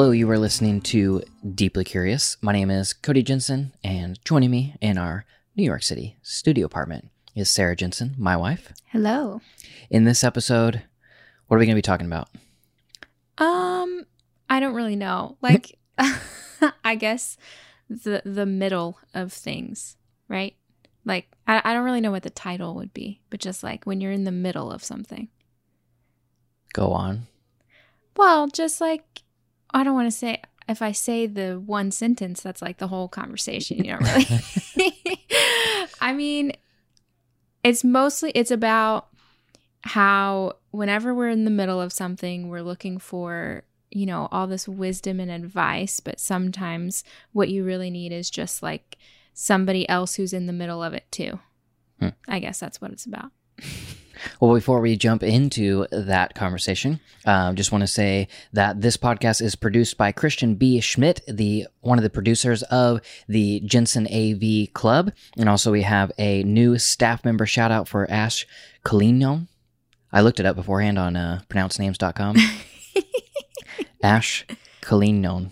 Hello, you are listening to Deeply Curious. My name is Cody Jensen, and joining me in our New York City studio apartment is Sarah Jensen, my wife. Hello. In this episode, what are we going to be talking about? Um, I don't really know. Like, I guess the the middle of things, right? Like, I, I don't really know what the title would be, but just like when you're in the middle of something. Go on. Well, just like I don't want to say if I say the one sentence, that's like the whole conversation. You don't really. I mean, it's mostly it's about how whenever we're in the middle of something, we're looking for you know all this wisdom and advice, but sometimes what you really need is just like somebody else who's in the middle of it too. Hmm. I guess that's what it's about. Well, before we jump into that conversation, um, just want to say that this podcast is produced by Christian B. Schmidt, the one of the producers of the Jensen AV Club, and also we have a new staff member shout out for Ash Kalino. I looked it up beforehand on uh, pronouncenames.com. Ash Kalino,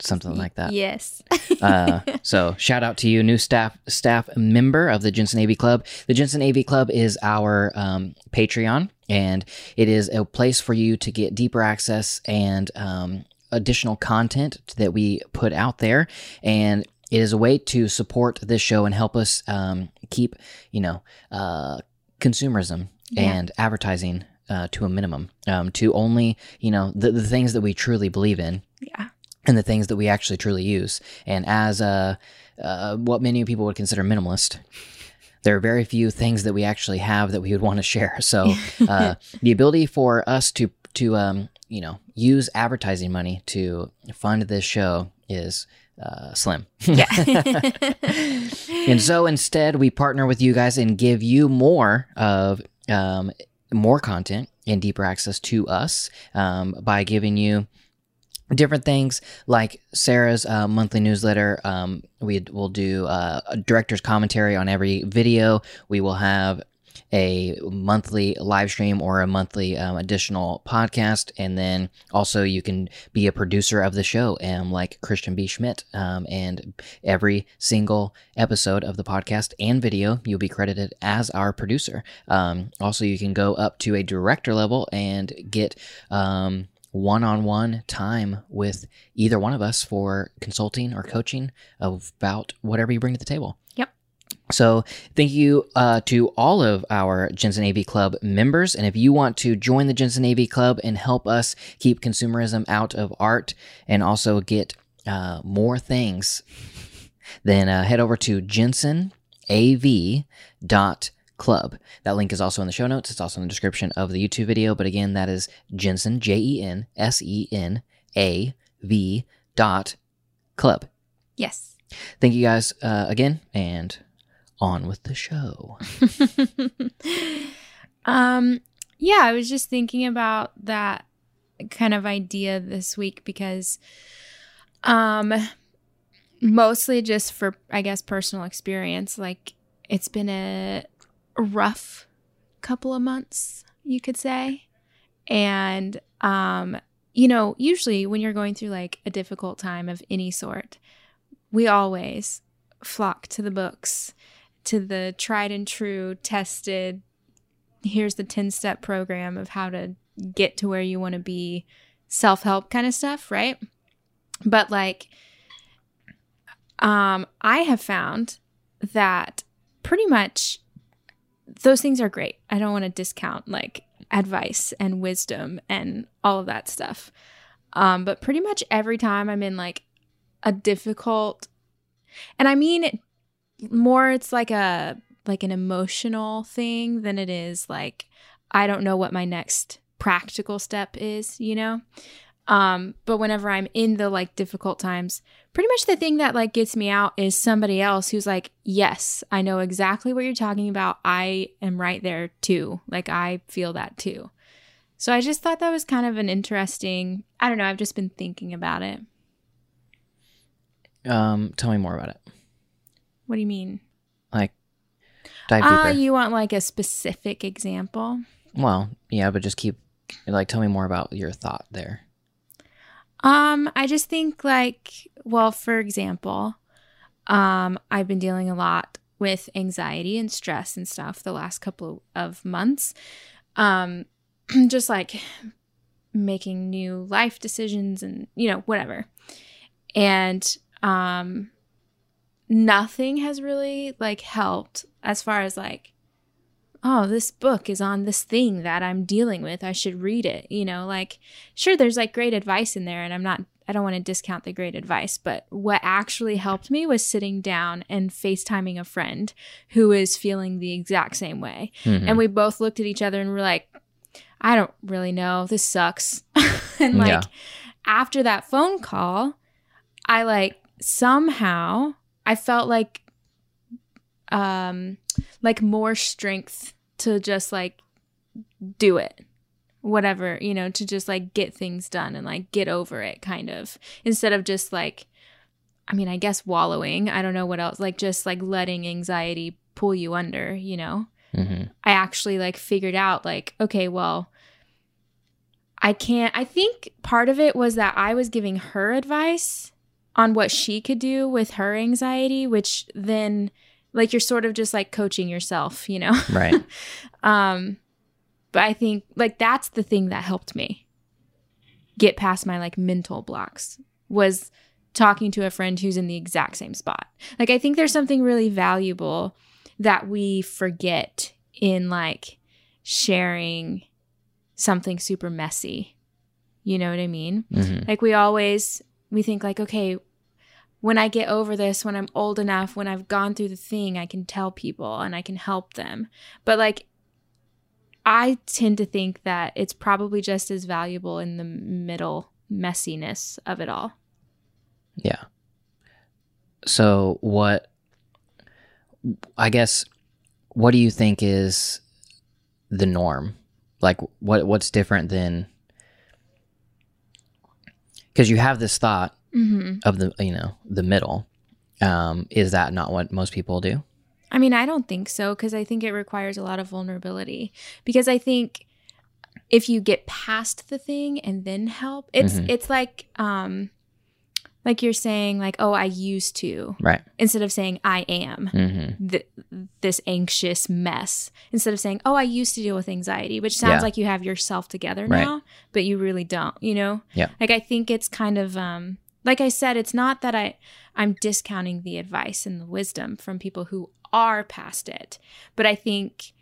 something like that. Yes. Uh, so shout out to you, new staff staff member of the Jensen AV Club. The Jensen AV Club is our um, Patreon, and it is a place for you to get deeper access and um, additional content that we put out there, and it is a way to support this show and help us um, keep, you know, uh, consumerism Yeah. and advertising uh, to a minimum, um, to only, you know, the, the things that we truly believe in. And the things that we actually truly use. And as uh, uh, what many people would consider minimalist, there are very few things that we actually have that we would want to share. So uh, the ability for us to to um, you know use advertising money to fund this show is uh, slim. Yeah. and so instead, we partner with you guys and give you more of um, more content and deeper access to us um, by giving you different things like Sarah's uh, monthly newsletter. Um, we will do uh, a director's commentary on every video. We will have a monthly live stream or a monthly um, additional podcast and then also you can be a producer of the show um, like christian b schmidt um, and every single episode of the podcast and video you'll be credited as our producer um, also you can go up to a director level and get um, one-on-one time with either one of us for consulting or coaching about whatever you bring to the table Yep. so thank you uh, to all of our Jensen AV Club members. And if you want to join the Jensen AV Club and help us keep consumerism out of art and also get uh, more things, then uh, head over to jensenav.club. That link is also in the show notes. It's also in the description of the YouTube video. But again, that is Jensen, J E N S E N A V dot club. yes. Thank you guys uh, again, and on with the show. um yeah i was just thinking about that kind of idea this week because um mostly just for i guess personal experience like it's been a rough couple of months you could say and um you know usually when you're going through like a difficult time of any sort we always flock to the books to the tried and true tested here's the 10 step program of how to get to where you want to be self help kind of stuff, right? But like um I have found that pretty much those things are great. I don't want to discount like advice and wisdom and all of that stuff. Um but pretty much every time I'm in like a difficult and I mean more it's like a like an emotional thing than it is like I don't know what my next practical step is, you know? Um, but whenever I'm in the like difficult times, pretty much the thing that like gets me out is somebody else who's like, yes, I know exactly what you're talking about. I am right there too. Like I feel that too. So I just thought that was kind of an interesting, I don't know, I've just been thinking about it. Um, tell me more about it. What do you mean? Like, dive Ah, deeper. you want like a specific example? well, yeah, but just keep like tell me more about your thought there. Um, I just think like, well, for example, um, I've been dealing a lot with anxiety and stress and stuff the last couple of months. Um, just like making new life decisions and you know whatever and um nothing has really like helped as far as like oh this book is on this thing that i'm dealing with i should read it you know like sure there's like great advice in there and i'm not i don't want to discount the great advice but what actually helped me was sitting down and facetiming a friend who is feeling the exact same way Mhm. and we both looked at each other and were like i don't really know this sucks and like Yeah. after that phone call i like somehow i felt like um like more strength to just like do it. Whatever you know to just like get things done and like get over it kind of. Instead of just like i mean i guess wallowing. I don't know what else like just like letting anxiety pull you under you know? Mhm. I actually like figured out like okay, well I can't I think part of it was that I was giving her advice on what she could do with her anxiety, which then like you're sort of just like coaching yourself, you know. Right. um but I think like that's the thing that helped me get past my like mental blocks was talking to a friend who's in the exact same spot. Like I think there's something really valuable that we forget in like sharing something super messy. You know what I mean? Mhm. Like we always we think like okay, when I get over this, when I'm old enough, when I've gone through the thing, I can tell people and I can help them. But like I tend to think that it's probably just as valuable in the middle messiness of it all. Yeah. So what I guess what do you think is the norm? Like what what's different than cuz you have this thought Mhm. of the you know, the middle. Um is that not what most people do? I mean, I don't think so because I think it requires a lot of vulnerability. Because I think if you get past the thing and then help, it's Mhm. it's like um like you're saying like, "Oh, I used to," Right. instead of saying "I am." Mhm. Th- this anxious mess instead of saying, "Oh, I used to deal with anxiety," which sounds Yeah. like you have yourself together Right. now, but you really don't, you know? Yeah. Like I think it's kind of um like I said, it's not that I I'm discounting the advice and the wisdom from people who are past it, but I think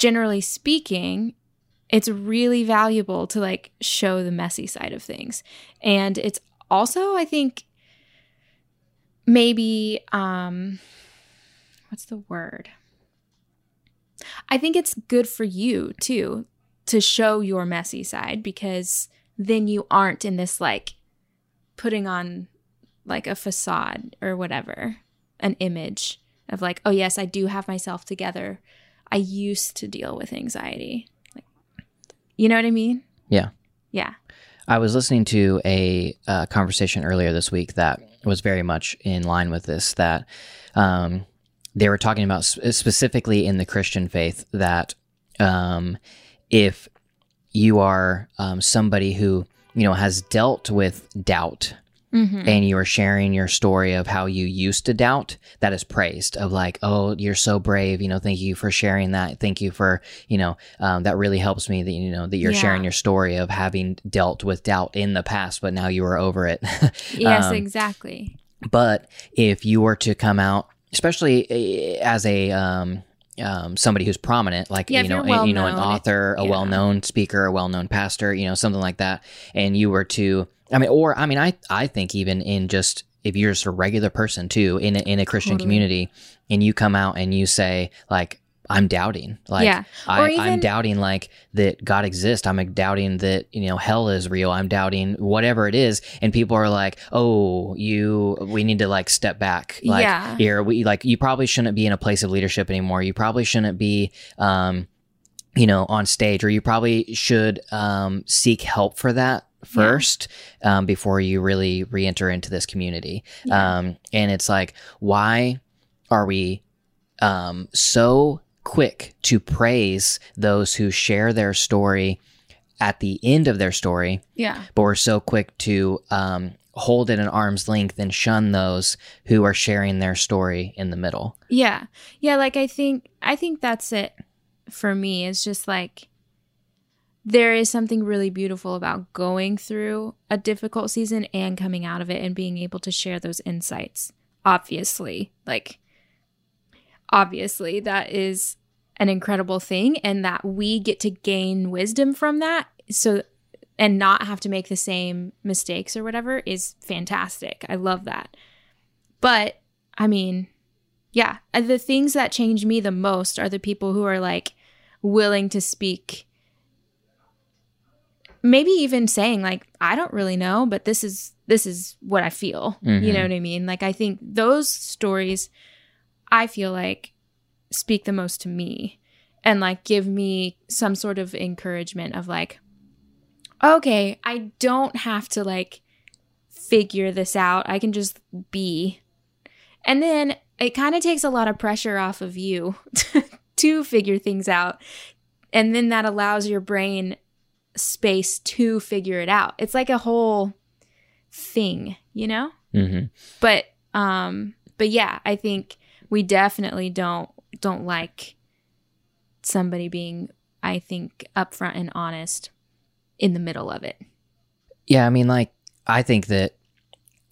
generally speaking, it's really valuable to like show the messy side of things. And it's also, I think, maybe um what's the word? I think it's good for you too to show your messy side because then you aren't in this like putting on like a facade or whatever, an image of like, oh yes, I do have myself together. I used to deal with anxiety. Like you know what I mean? Yeah. Yeah. I was listening to a uh, conversation earlier this week that was very much in line with this. That um, they were talking about sp- specifically in the Christian faith that um, if you are um, somebody who you know has dealt with doubt Mm-hmm. and you are sharing your story of how you used to doubt that is praised of like oh you're so brave you know thank you for sharing that thank you for you know um, that really helps me that you know that you're Yeah. sharing your story of having dealt with doubt in the past but now you are over it Yes, Um, exactly. but if you were to come out especially eh, as a um, um, somebody who's prominent, like Yeah, you know, a- you know, an author, a yeah. well-known speaker, a well-known pastor, you know, something like that, and you were to, I mean, or I mean, I I think even in just if you're just a regular person too in a, in a Christian Totally. community, and you come out and you say like. I'm doubting, like Yeah. I, Or I'm doubting, like that God exists. I'm doubting that you know hell is real. I'm doubting whatever it is, and people are like, "Oh, you, we need to like step back." Like, Yeah. here we like you probably shouldn't be in a place of leadership anymore you probably shouldn't be um you know on stage or you probably should um seek help for that first um, before you really re-enter into this community Yeah. um and it's like why are we um so quick to praise those who share their story at the end of their story, Yeah. but we're so quick to um, hold it at arm's length and shun those who are sharing their story in the middle. Yeah. Yeah, like I think I think that's it for me. It's just like there is something really beautiful about going through a difficult season and coming out of it and being able to share those insights. Obviously, like obviously that is an incredible thing and that we get to gain wisdom from that so and not have to make the same mistakes or whatever is fantastic. I love that. But I mean, yeah, uh, the things that change me the most are the people who are like willing to speak maybe even saying like I don't really know, but this is this is what I feel. You Mhm. know what I mean? Like I think those stories I feel like speak the most to me and like give me some sort of encouragement of like okay, I don't have to like figure this out. I can just be. And then it kind of takes a lot of pressure off of you to figure things out. And then that allows your brain space to figure it out. It's like a whole thing, you know? hmm But um but yeah, I think we definitely don't don't like somebody being I think upfront and honest in the middle of it. Yeah, I mean, like, I think that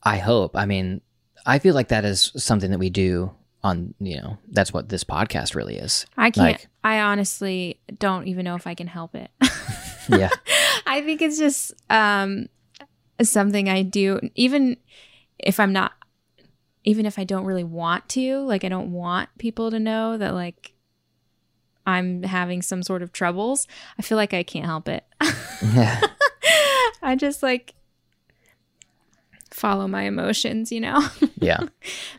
I hope, I mean, I feel like that is something that we do on, you know, that's what this podcast really is. I can't Like- I honestly don't even know if I can help it. Yeah. I think it's just um something I do even if I'm not even if I don't really want to, like I don't want people to know that like I'm having some sort of troubles, I feel like I can't help it. yeah. I just like follow my emotions, you know? Yeah.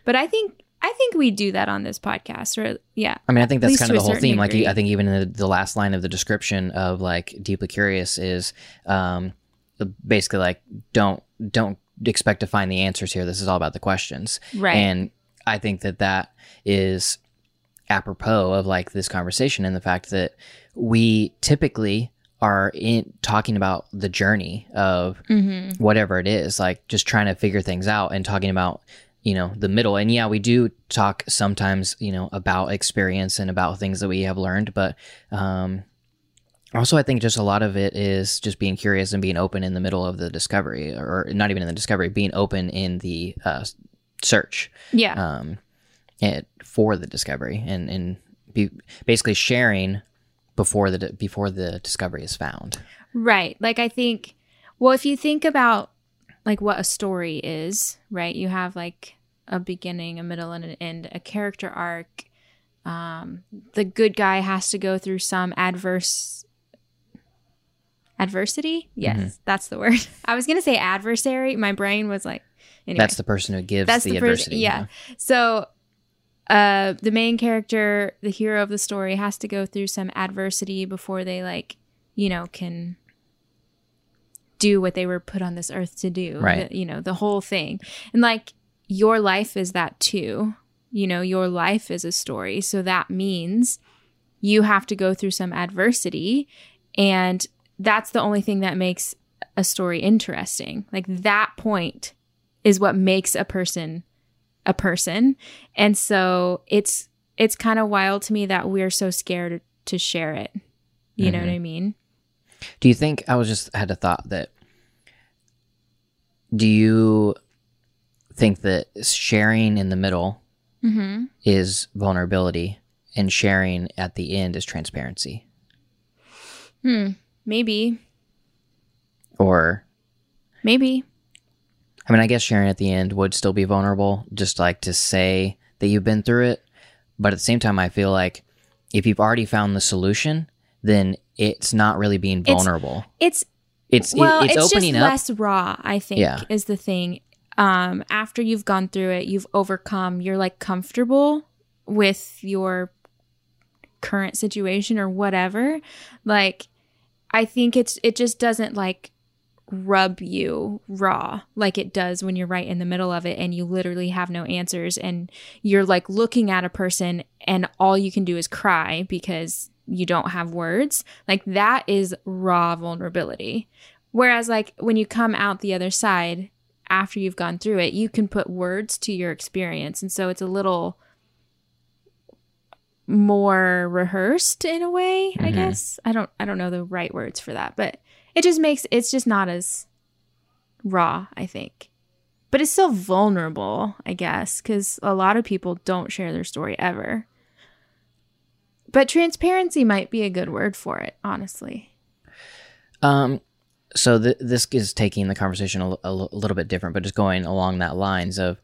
but I think I think we do that on this podcast or yeah. I mean, I think that's kind of the whole theme. Like. I think even in the, the last line of the description of like deeply curious is um, basically like don't don't expect to find the answers here. This is all about the questions. Right. And I think that that is apropos of like this conversation and the fact that we typically are in talking about the journey of mhm. whatever it is, like just trying to figure things out and talking about, you know, the middle. And yeah, we do talk sometimes, you know, about experience and about things that we have learned, but um also I think just a lot of it is just being curious and being open in the middle of the discovery or not even in the discovery, being open in the uh, search Yeah. um, it, for the discovery and and be, basically sharing before the before the discovery is found. Right. Like I think well if you think about like what a story is, right? You have like a beginning, a middle and an end, a character arc. Um the good guy has to go through some adverse adversity? Yes, Mm-hmm. that's the word. I was going to say adversary. My brain was like anyway. That's the person who gives That's the, the adversity. you yeah. know? So, uh, the main character, the hero of the story, has to go through some adversity before they like, you know, can do what they were put on this earth to do. Right. The- you know, the whole thing, and like your life is that too. You know, your life is a story, so that means you have to go through some adversity, and that's the only thing that makes a story interesting. Like that point is what makes a person a person. And so it's it's kind of wild to me that we're so scared to share it. You know Mhm. what I mean? Do you think I was just had a thought that do you think that sharing in the middle Mhm. is vulnerability and sharing at the end is transparency? Hmm. Maybe. Or Maybe. I mean, I guess sharing at the end would still be vulnerable, just like to say that you've been through it. But at the same time, I feel like if you've already found the solution, then it's not really being vulnerable. It's It's it- well, it's, it's, opening just up. less raw, I think, Yeah. is the thing. Um, after you've gone through it, you've overcome, you're like comfortable with your current situation or whatever. Like, I think it's it just doesn't like rub you raw like it does when you're right in the middle of it and you literally have no answers and you're like looking at a person and all you can do is cry because you don't have words. Like that is raw vulnerability. Whereas like when you come out the other side after you've gone through it, you can put words to your experience. And so it's a little more rehearsed in a way, I Mhm. guess. I don't I don't know the right words for that, but it just makes it's just not as raw, I think. But it's still vulnerable, I guess, cuz a lot of people don't share their story ever. But transparency might be a good word for it, honestly. Um, so th- this is taking the conversation a l- a little bit different, but just going along that lines of,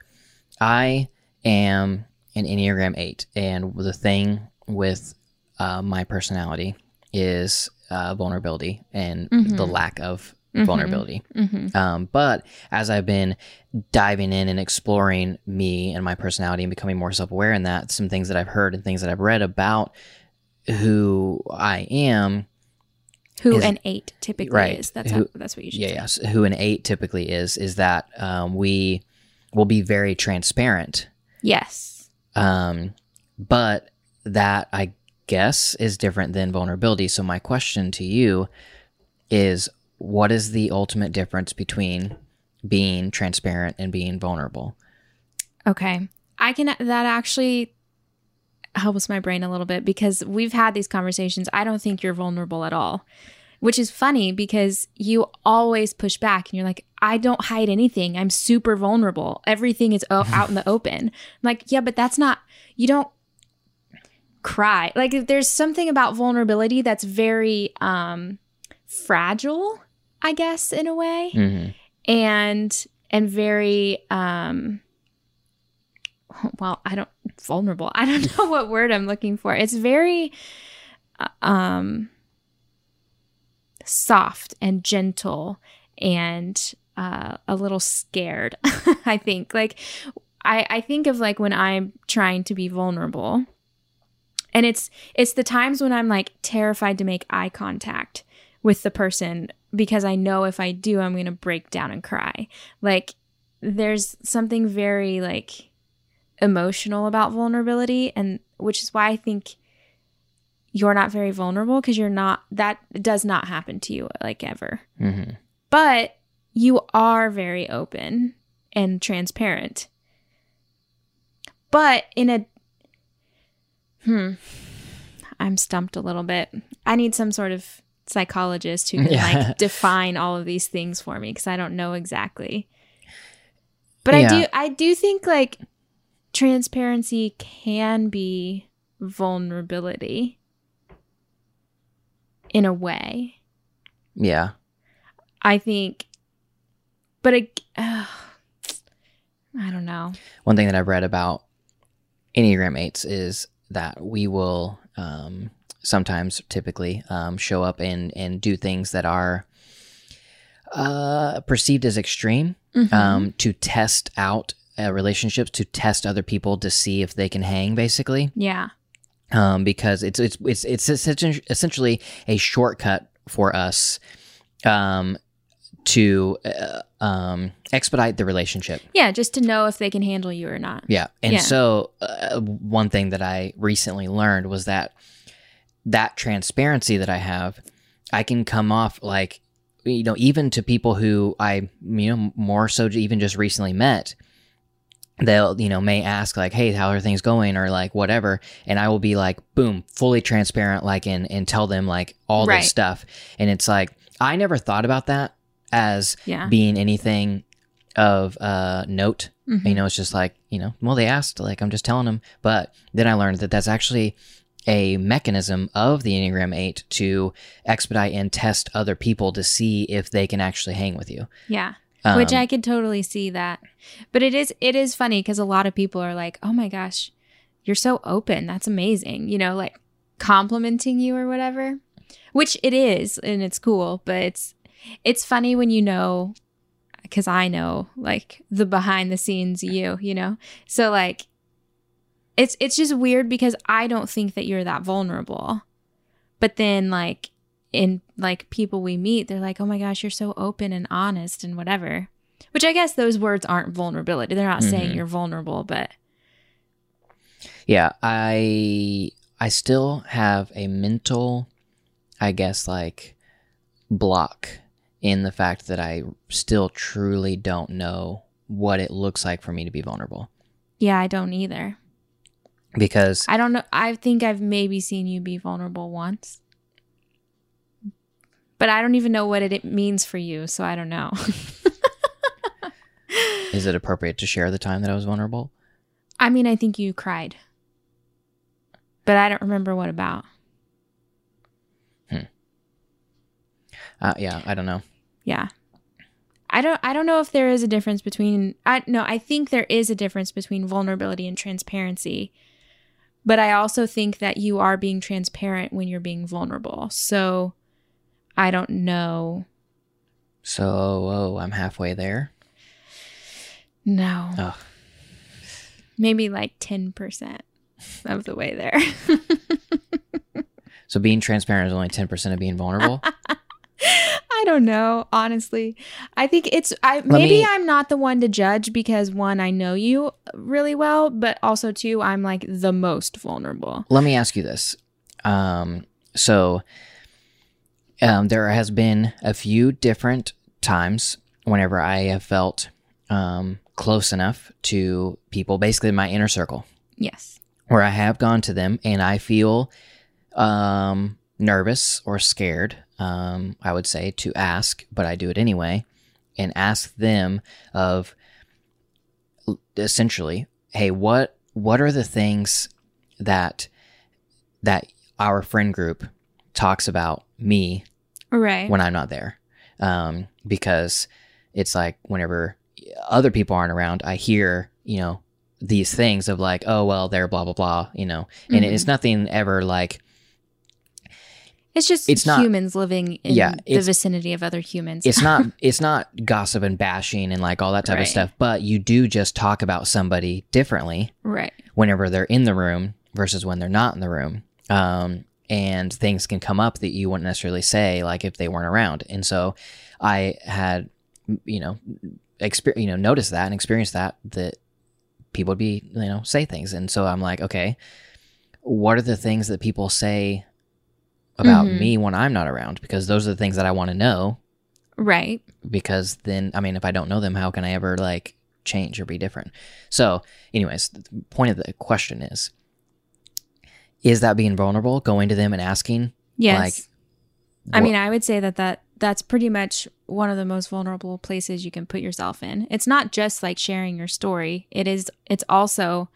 I am an Enneagram Eight, and the thing with uh, my personality is uh, vulnerability and the Mhm. lack of Mhm. vulnerability. Mhm. Um, but as I've been diving in and exploring me and my personality and becoming more self aware in that, some things that I've heard and things that I've read about who I am Who Is- an 8 typically Right. is. That's Who- how, that's what you should yeah, say. yes, who an eight typically is, is that um, we will be very transparent. Yes. Um, but that I guess is different than vulnerability. So my question to you is what is the ultimate difference between being transparent and being vulnerable? Okay. I can, that actually helps my brain a little bit because we've had these conversations. I don't think you're vulnerable at all, which is funny because you always push back and you're like, I don't hide anything. I'm super vulnerable. Everything is o- out in the open. I'm like, yeah, but that's not, you don't cry. Like, there's something about vulnerability that's very um, fragile, I guess, in a way hmm and and very um well i don't vulnerable i don't know what word i'm looking for it's very uh, um soft and gentle and uh, a little scared i think like I, I think of like when i'm trying to be vulnerable and it's it's the times when i'm like terrified to make eye contact with the person because I know if I do, I'm going to break down and cry. Like, there's something very like emotional about vulnerability, and which is why I think you're not very vulnerable because you're not, that does not happen to you like ever. hmm But you are very open and transparent. But in a, hmm, I'm stumped a little bit. I need some sort of psychologist who can Yeah. like define all of these things for me because I don't know exactly. But I do I do think like transparency can be vulnerability in a way. Yeah. I think but it, uh, I don't know. One thing that I've read about Enneagram eights is that we will um, sometimes, typically, um, show up and and do things that are uh, perceived as extreme Mhm. um, to test out uh, relationships, to test other people to see if they can hang, basically, yeah. Um, because it's it's it's it's essentially a shortcut for us um, to uh, um, expedite the relationship. Yeah, just to know if they can handle you or not. Yeah. And Yeah. so, uh, one thing that I recently learned was that that transparency that I have, I can come off like, you know, even to people who I, you know, more so even just recently met, they'll, you know, may ask, like, hey, how are things going? Or like, whatever. And I will be like, boom, fully transparent, like, and, and tell them like all Right. this stuff. And it's like, I never thought about that as Yeah. being anything of uh, note Mhm. you know it's just like you know well they asked like i'm just telling them but then i learned that that's actually a mechanism of the enneagram 8 to expedite and test other people to see if they can actually hang with you Yeah. Um, Which I could totally see that. But it is it is funny because a lot of people are like, "Oh my gosh, you're so open. That's amazing." You know, like complimenting you or whatever. Which it is and it's cool, but it's it's funny when you know cuz I know like the behind the scenes you, you know. So like it's it's just weird because I don't think that you're that vulnerable. But then like in like people we meet, they're like, "Oh my gosh, you're so open and honest and whatever." Which I guess those words aren't vulnerability. They're not saying Mhm. you're vulnerable, but yeah i I still have a mental, I guess, like block in the fact that I still truly don't know what it looks like for me to be vulnerable. Yeah, I don't either. Because I don't know. I think I've maybe seen you be vulnerable once. But I don't even know what it means for you, so I don't know. is it appropriate to share the time that I was vulnerable? I mean, I think you cried. But I don't remember what about. Uh, yeah, I don't know. Yeah. I don't I don't know if there is a difference between I no, I think there is a difference between vulnerability and transparency. But I also think that you are being transparent when you're being vulnerable. So I don't know. So, oh, I'm halfway there. No. Oh, Maybe like 10% of the way there. so being transparent is only 10% of being vulnerable? I don't know, honestly. I think it's I Let maybe me- I'm not the one to judge because one I know you really well, but also two I'm like the most vulnerable. Let me ask you this. Um, so, um, there has been a few different times whenever I have felt um, close enough to people, basically my inner circle, Yes. where I have gone to them and I feel um, nervous or scared, um, I would say, to ask, but I do it anyway, and ask them of essentially, hey, what what are the things that that our friend group talks about me Right. when I'm not there. Um, because it's like whenever other people aren't around, I hear, you know, these things of like, oh, well, they're blah, blah, blah, you know, and Mhm. it's nothing ever like, It's just It's not- humans living in Yeah, the vicinity of other humans. it's not, it's not gossip and bashing and like all that type of stuff, but you do just talk about somebody differently right. whenever they're in the room versus when they're not in the room. Um, and things can come up that you wouldn't necessarily say, like if they weren't around. And so I had, you know, exper- you know, noticed that and experienced that, that people would be, you know, say things. And so I'm like, okay, what are the things that people say about Mhm. me when I'm not around? Because those are the things that I want to know. Right. Because then, I mean, if I don't know them, how can I ever like change or be different? So, anyways, the point of the question is is that being vulnerable, going to them and asking? Yes. Like, I mean, I would say that that that's pretty much one of the most vulnerable places you can put yourself in. It's not just like sharing your story. It is it's also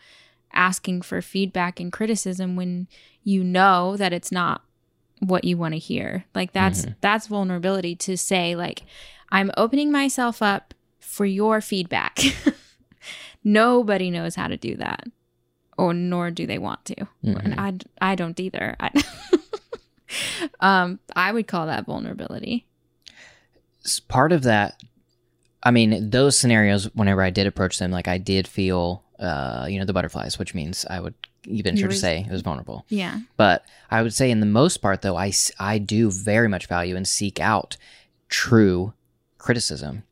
asking for feedback and criticism when you know that it's not what you want to hear. Like that's mm-hmm. that's vulnerability to say like I'm opening myself up for your feedback. Nobody knows how to do that. Or nor do they want to. And I I don't either. I um I would call that vulnerability. part of that i mean those scenarios whenever i did approach them like i did feel uh you know the butterflies which means i would even sure to say it was vulnerable Yeah. but i would say in the most part though I, I do very much value and seek out true criticism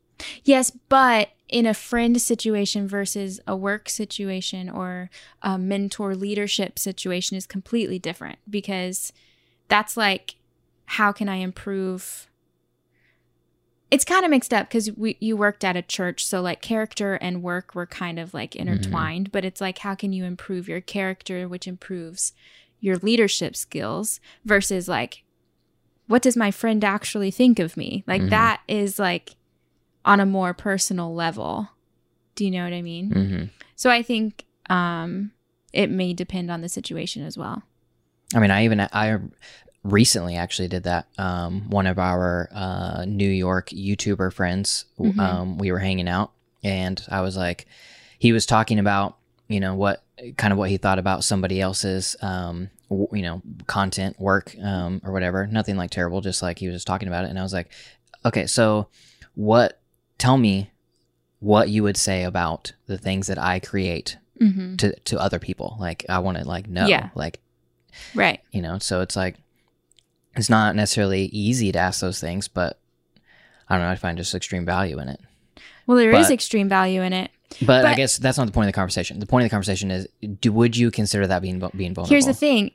Yes, but in a friend situation versus a work situation or a mentor leadership situation is completely different because that's like how can I improve? It's kind of mixed up because we you worked at a church so like character and work were kind of like intertwined but it's like how can you improve your character which improves your leadership skills versus like what does my friend actually think of me? Like Mhm. that is like on a more personal level. Do you know what i mean? Hmm so i think um it may depend on the situation as well. I mean i even i recently actually did that um one of our uh new york youtuber friends Mhm. um we were hanging out and i was like he was talking about you know what kind of what he thought about somebody else's um w- you know content work um or whatever. Nothing like terrible just like he was just talking about it and i was like okay so what tell me what you would say about the things that i create mm-hmm. to to other people. Like i want to like know Yeah. like right. you know so it's like it's not necessarily easy to ask those things but i don't know i find just extreme value in it. Well there is But- extreme value in it. But, i guess that's not the point of the conversation. The point of the conversation is do would you consider that being being vulnerable Here's the thing.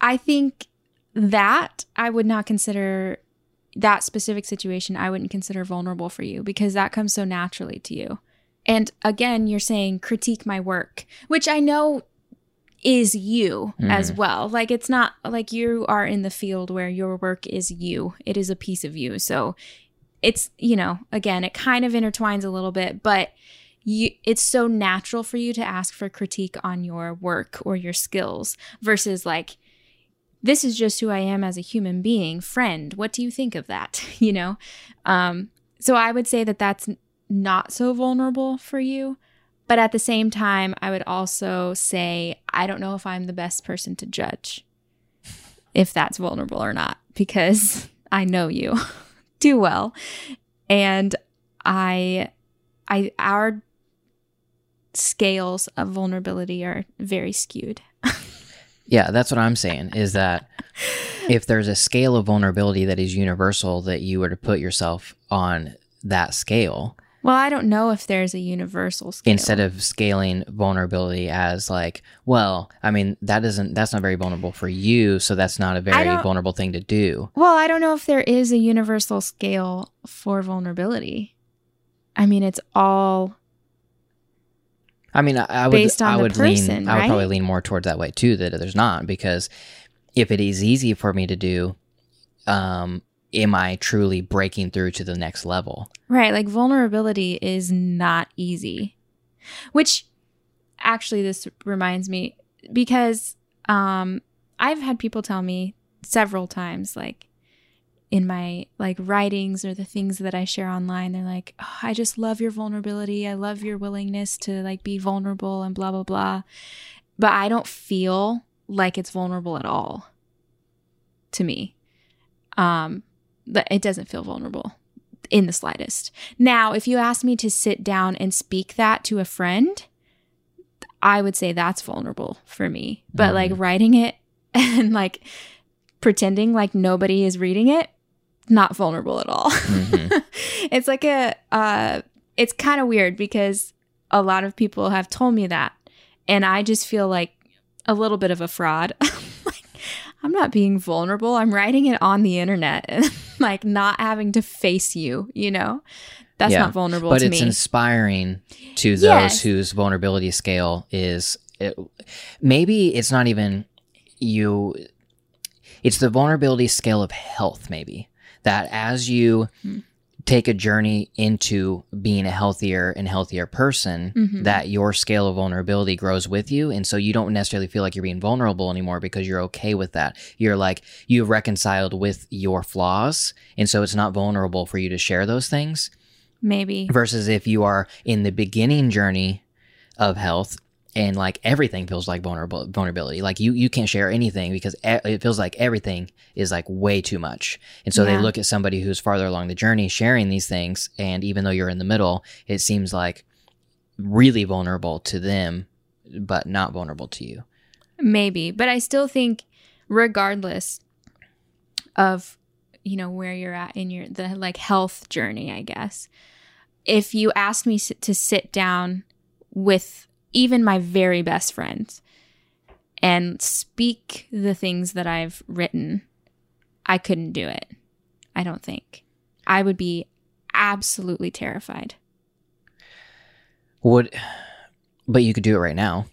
I think that I would not consider that specific situation, I wouldn't consider vulnerable for you because that comes so naturally to you. And again, you're saying critique my work, which I know is you Mhm. as well. Like it's not like you are in the field where your work is you, it is a piece of you. So it's, you know, again, it kind of intertwines a little bit, but you it's so natural for you to ask for critique on your work or your skills versus like this is just who I am as a human being, friend. What do you think of that? You know? Um, so I would say that that's not so vulnerable for you. But at the same time, I would also say, I don't know if I'm the best person to judge if that's vulnerable or not, because I know you too well. And I, I, our scales of vulnerability are very skewed. Yeah, that's what I'm saying is that if there's a scale of vulnerability that is universal, that you were to put yourself on that scale Well, I don't know if there's a universal scale. instead of scaling vulnerability as like, well, I mean, that isn't, that's not very vulnerable for you. So that's not a very vulnerable thing to do. Well, I don't know if there is a universal scale for vulnerability. I mean, it's all I mean, I, I would, Based on I the would person, lean, I would probably lean more towards that way too. That there's not because if it is easy for me to do, um, am I truly breaking through to the next level? right. Like vulnerability is not easy. Which actually, this reminds me because um, I've had people tell me several times, like in my like writings or the things that I share online, they're like, oh, "I just love your vulnerability. I love your willingness to like be vulnerable and blah blah blah." But I don't feel like it's vulnerable at all to me. Um, but it doesn't feel vulnerable in the slightest. Now, if you ask me to sit down and speak that to a friend, I would say that's vulnerable for me. But Mhm. like writing it and like pretending like nobody is reading it, not vulnerable at all. Mhm. it's like a uh it's kind of weird because a lot of people have told me that and I just feel like a little bit of a fraud. like I'm not being vulnerable. I'm writing it on the internet and like not having to face you, you know? That's Yeah, not vulnerable but it's me. inspiring to those Yes. whose vulnerability scale is it, maybe it's not even you it's the vulnerability scale of health maybe that as you Hmm. take a journey into being a healthier and healthier person Mhm. that your scale of vulnerability grows with you and so you don't necessarily feel like you're being vulnerable anymore because you're okay with that you're like you've reconciled with your flaws and so it's not vulnerable for you to share those things Maybe. versus if you are in the beginning journey of health and like everything feels like vulnerable vulnerability. Like you you can't share anything because it feels like everything is like way too much. And so they look at somebody who's farther along the journey sharing these things and even though you're in the middle it seems like really vulnerable to them but not vulnerable to you. Maybe, but I still think, regardless of you know where you're at in your the like health journey, I guess, if you asked me to sit down with even my very best friends and speak the things that I've written, I couldn't do it. I don't think I would be absolutely terrified. would but you could do it right now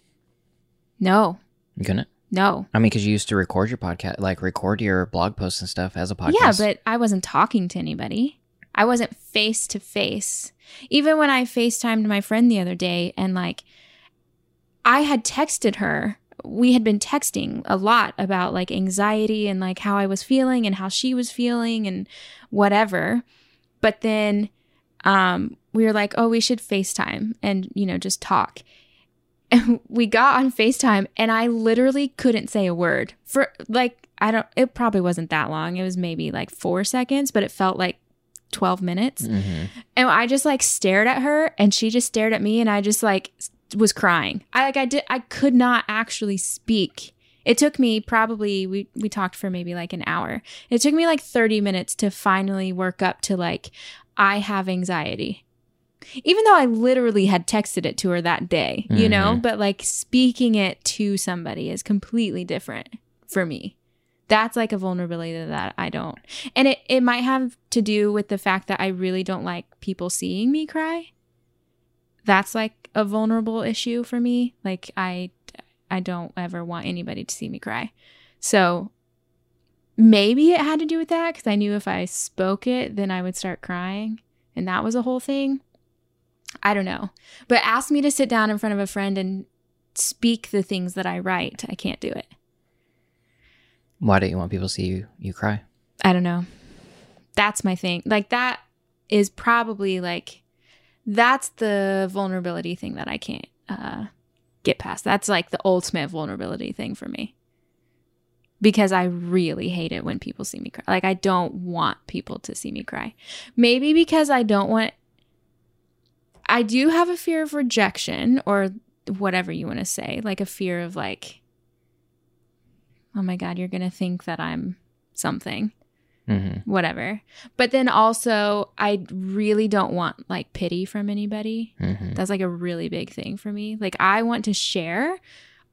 No, you couldn't no. i mean because you used to record your podcast like record your blog posts and stuff as a podcast Yeah, but I wasn't talking to anybody. I wasn't face to face. Even when I FaceTimed my friend the other day and like I had texted her. We had been texting a lot about like anxiety and like how I was feeling and how she was feeling and whatever. But then um we were like, "Oh, we should FaceTime and, you know, just talk." And we got on FaceTime and I literally couldn't say a word for like, I don't, it probably wasn't that long. It was maybe like four seconds, but it felt like 12 minutes. Mhm. And I just like stared at her and she just stared at me and I just like was crying. I like, I did, I could not actually speak. It took me probably, we, we talked for maybe like an hour. It took me like 30 minutes to finally work up to like, I have anxiety even though I literally had texted it to her that day, you know, Mhm. but like speaking it to somebody is completely different for me. That's like a vulnerability that I don't. And it, it might have to do with the fact that I really don't like people seeing me cry. That's like a vulnerable issue for me. Like I I don't ever want anybody to see me cry. So maybe it had to do with that because I knew if I spoke it, then I would start crying. And that was a whole thing. I don't know. But ask me to sit down in front of a friend and speak the things that I write. I can't do it. Why don't you want people to see you you cry? I don't know. That's my thing. Like that is probably like that's the vulnerability thing that I can't uh get past. That's like the ultimate vulnerability thing for me. Because I really hate it when people see me cry. Like I don't want people to see me cry. Maybe because I don't want I do have a fear of rejection or whatever you want to say, like a fear of like oh my God, you're going to think that I'm something, Mm-hmm. whatever. But then also, I really don't want like pity from anybody. Mm-hmm. That's like a really big thing for me. Like, I want to share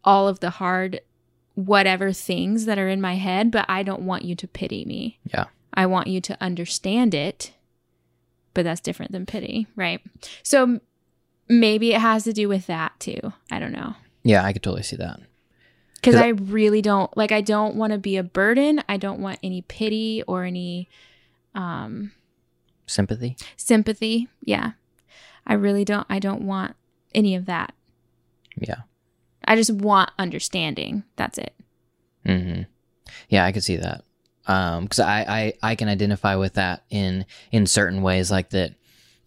all of the hard, whatever things that are in my head, but I don't want you to pity me. Yeah. I want you to understand it, but that's different than pity, right? So maybe it has to do with that too. I don't know. Yeah, I could totally see that. Because 'Cause I really don't like I don't want to be a burden. I don't want any pity or any um Sympathy. sympathy. Yeah. I really don't I don't want any of that. Yeah. I just want understanding. That's it. Mm-hmm. Yeah, I could see that. Um, because I, I I can identify with that in in certain ways, like that.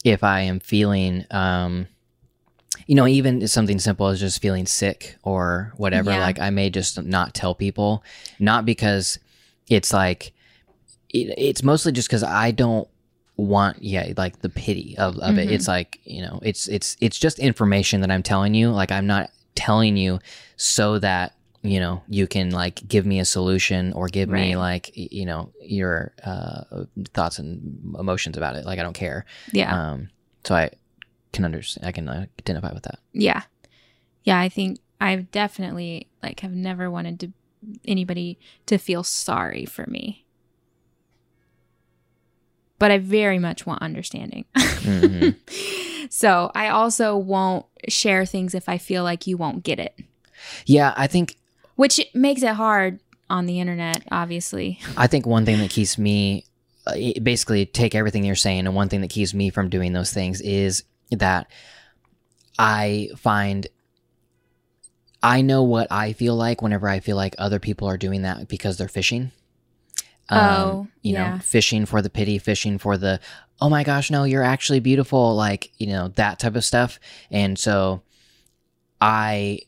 If I am feeling, um, you know, even something simple as just feeling sick or whatever, Yeah. like I may just not tell people, not because it's like, it, it's mostly just because I don't want yeah like the pity of, of it Mhm. it's like you know it's it's it's just information that i'm telling you like i'm not telling you so that you know you can like give me a solution or give me like you know your uh thoughts and emotions about it like i don't care Yeah. um so i can understand i can identify with that yeah. Yeah, I think I've definitely like have never wanted to anybody to feel sorry for me. But I very much want understanding. Mhm. so I also won't share things if I feel like you won't get it, yeah i think which makes it hard on the internet, obviously. I think one thing that keeps me uh, basically take everything you're saying, and one thing that keeps me from doing those things is that I find I know what I feel like whenever I feel like other people are doing that because they're fishing. Oh, um, you yeah. know, fishing for the pity, fishing for the, oh my gosh, no, you're actually beautiful, like, you know, that type of stuff. And so I,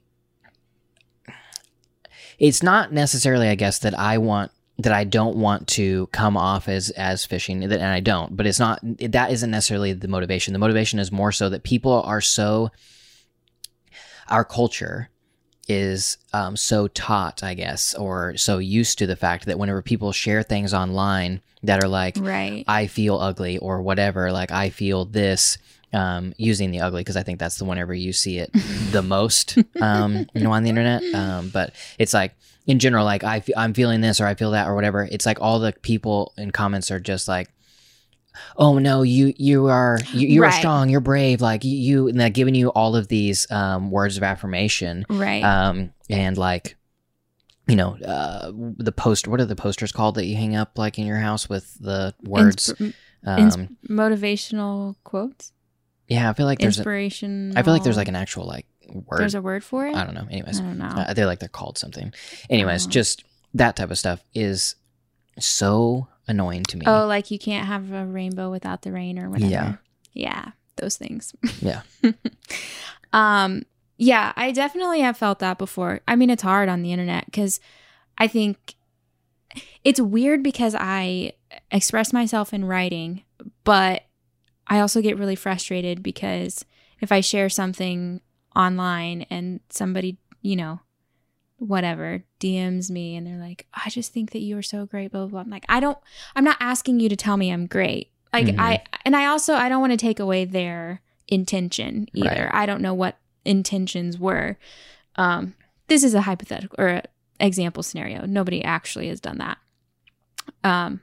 it's not necessarily, I guess, that I want, that I don't want to come off as, as fishing, and I don't, but it's not, that isn't necessarily the motivation. The motivation is more so that people are so, our culture is um, so taught, I guess, or so used to the fact that whenever people share things online that are like, Right. I feel ugly or whatever, like I feel this, um, using the ugly because I think that's the whenever you see it the most, um, you know, on the internet. Um, but it's like in general, like I I'm feeling this or I feel that or whatever. It's like all the people in comments are just like, oh no, you you are you, you are strong, you're brave, like you, you and they're giving you all of these um, words of affirmation, Right. um, and like. You know, uh, the post. What are the posters called that you hang up like in your house with the words? Insp- Um, ins- motivational quotes. yeah, I feel like there's. Inspiration. I feel like there's like an actual like word. There's a word for it. I don't know. Anyways, I don't know. uh, they're like they're called something. Anyways, Oh. just that type of stuff is so annoying to me. Oh, like you can't have a rainbow without the rain or whatever. Yeah. Yeah, those things. Yeah. um yeah, I definitely have felt that before. I mean, it's hard on the internet cuz I think it's weird because I express myself in writing, but I also get really frustrated because if I share something online and somebody, you know, whatever DMs me and they're like, I just think that you are so great, blah, blah, blah. I'm like, I don't, I'm not asking you to tell me I'm great. Like, Mhm. I, and I also, I don't want to take away their intention either. Right. I don't know what intentions were. Um, this is a hypothetical or a, example scenario. Nobody actually has done that. Um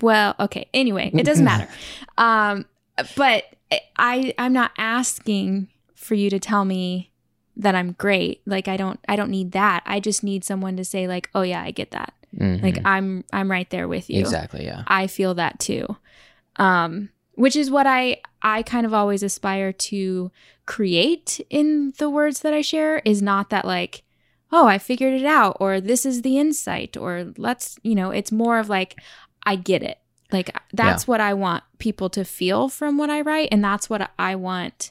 well, okay. Anyway, it doesn't matter. Um but I I'm not asking for you to tell me that I'm great. Like I don't I don't need that. I just need someone to say like, "Oh yeah, I get that." Mhm. Like I'm I'm right there with you. exactly, yeah. I feel that too. Um, which is what I I kind of always aspire to create in the words that I share is not that like, oh, I figured it out or this is the insight or let's, you know, it's more of like I get it. Like that's what I want people to feel from what I write and that's what I want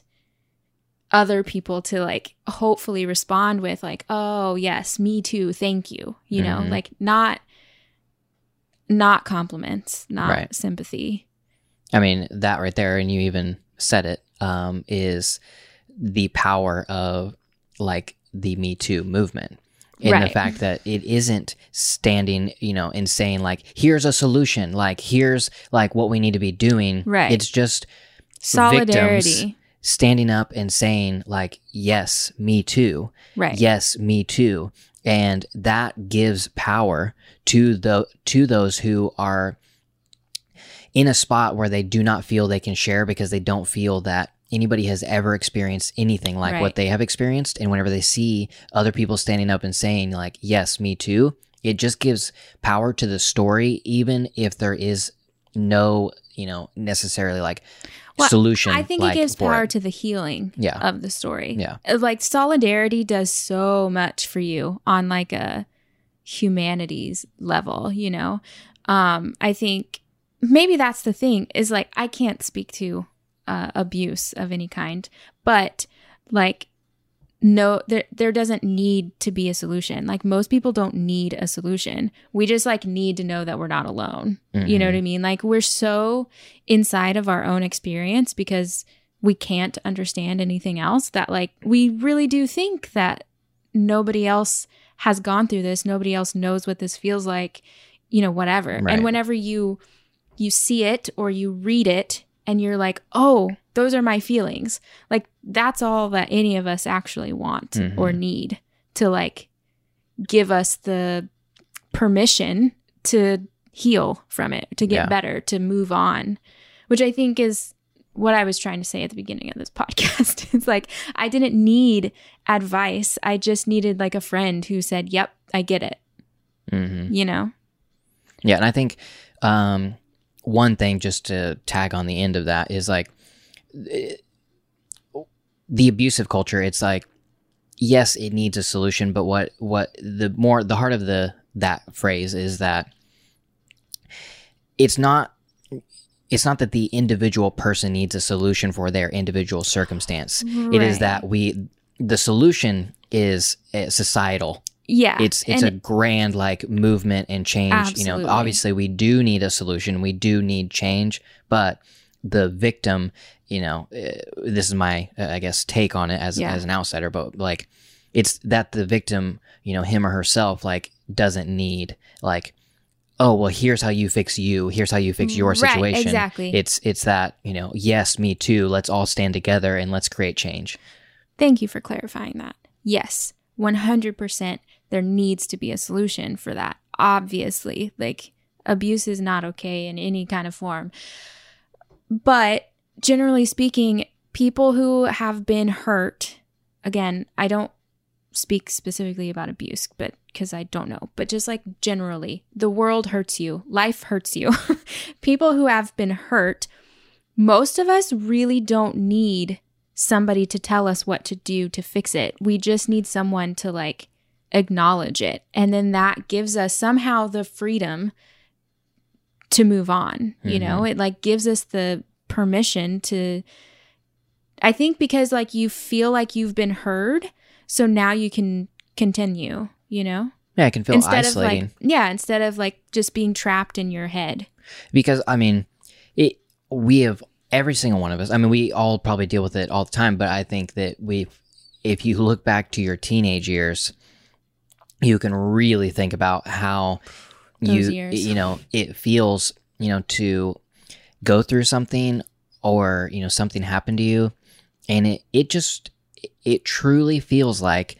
other people to like hopefully respond with like, "Oh, yes, me too. Thank you." You know, Mhm. like not not compliments, not Right. sympathy. I mean, that right there, and you even said it, um, is the power of like the Me Too movement. In the fact that it isn't standing, you know, and saying like, "Here's a solution," like, "Here's like what we need to be doing." Right. It's just Solidarity. standing up and saying like, "Yes, me too." Right. yes me too and that gives power to the to those who are in a spot where they do not feel they can share because they don't feel that anybody has ever experienced anything like Right. what they have experienced and whenever they see other people standing up and saying like yes me too it just gives power to the story even if there is no you know necessarily like Well, solution I think like, it gives power it. to the healing Yeah. of the story. Yeah. Uh, Like solidarity does so much for you on like a humanities level, you know. Um I think maybe that's the thing is like I can't speak to uh, abuse of any kind, but like no there there doesn't need to be a solution. Like most people don't need a solution. We just like need to know that we're not alone. You know what I mean? Like we're so inside of our own experience because we can't understand anything else that like we really do think that nobody else has gone through this, nobody else knows what this feels like, you know, whatever. Right. And whenever you you see it or you read it and you're like, "Oh, those are my feelings." Like that's all that any of us actually want or Mhm. need to like give us the permission to heal from it, to get Yeah. better, to move on, which I think is what I was trying to say at the beginning of this podcast. it's like I didn't need advice. I just needed like a friend who said, "Yep, I get it." Mhm. You know? Yeah, and I think um, one thing just to tag on the end of that is like eh, the abusive culture. It's like yes, it needs a solution, but what what the more the heart of the that phrase is that it's not it's not that the individual person needs a solution for their individual circumstance. It is that we the solution is uh, societal Yeah. it's it's and a grand like movement and change you know obviously we do need a solution we do need change but the victim you know uh, this is my uh, i guess take on it as Yeah. as an outsider but like it's that the victim you know him or herself like doesn't need like oh well here's how you fix you here's how you fix your Right, situation exactly. it's it's that you know yes me too let's all stand together and let's create change Thank you for clarifying that. Yes, 100% there needs to be a solution for that. Obviously, like abuse is not okay in any kind of form. But generally speaking, people who have been hurt, again, I don't speak specifically about abuse, but because I don't know, but just like generally, the world hurts you, life hurts you. people who have been hurt, most of us really don't need somebody to tell us what to do to fix it. We just need someone to like acknowledge it. And then that gives us somehow the freedom to move on. You know, mm-hmm. it like gives us the permission to, I think because like you feel like you've been heard. So now you can continue, you know? yeah it can feel instead isolating of like, yeah, instead of like just being trapped in your head. because I mean, it we have every single one of us. I mean, we all probably deal with it all the time, but I think that we, if you look back to your teenage years, you can really think about how Those you years. you know it feels you know to go through something or you know something happened to you, and it it just it truly feels like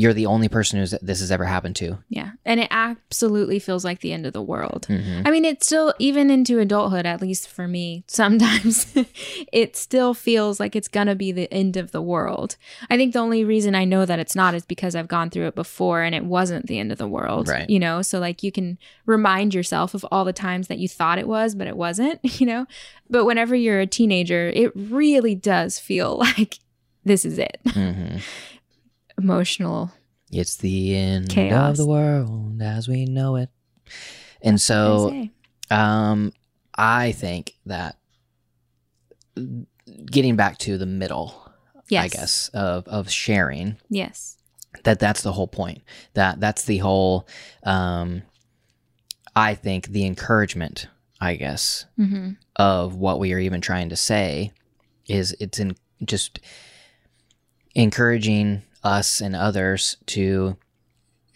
you're the only person who's this has ever happened to. Yeah. And it absolutely feels like the end of the world. Mhm. I mean, it's still, even into adulthood, at least for me, sometimes it still feels like it's going to be the end of the world. I think the only reason I know that it's not is because I've gone through it before and it wasn't the end of the world. Right. You know, so like you can remind yourself of all the times that you thought it was, but it wasn't, you know? But whenever you're a teenager, it really does feel like this is it. Mhm. Emotional. It's the end Chaos. of the world as we know it. And I so. Um, I think that getting back to the middle, Yes. I guess, of of sharing, Yes. that that's the whole point. That that's the whole. Um, I think the encouragement, I guess, hmm of what we are even trying to say is it's in just encouraging us and others to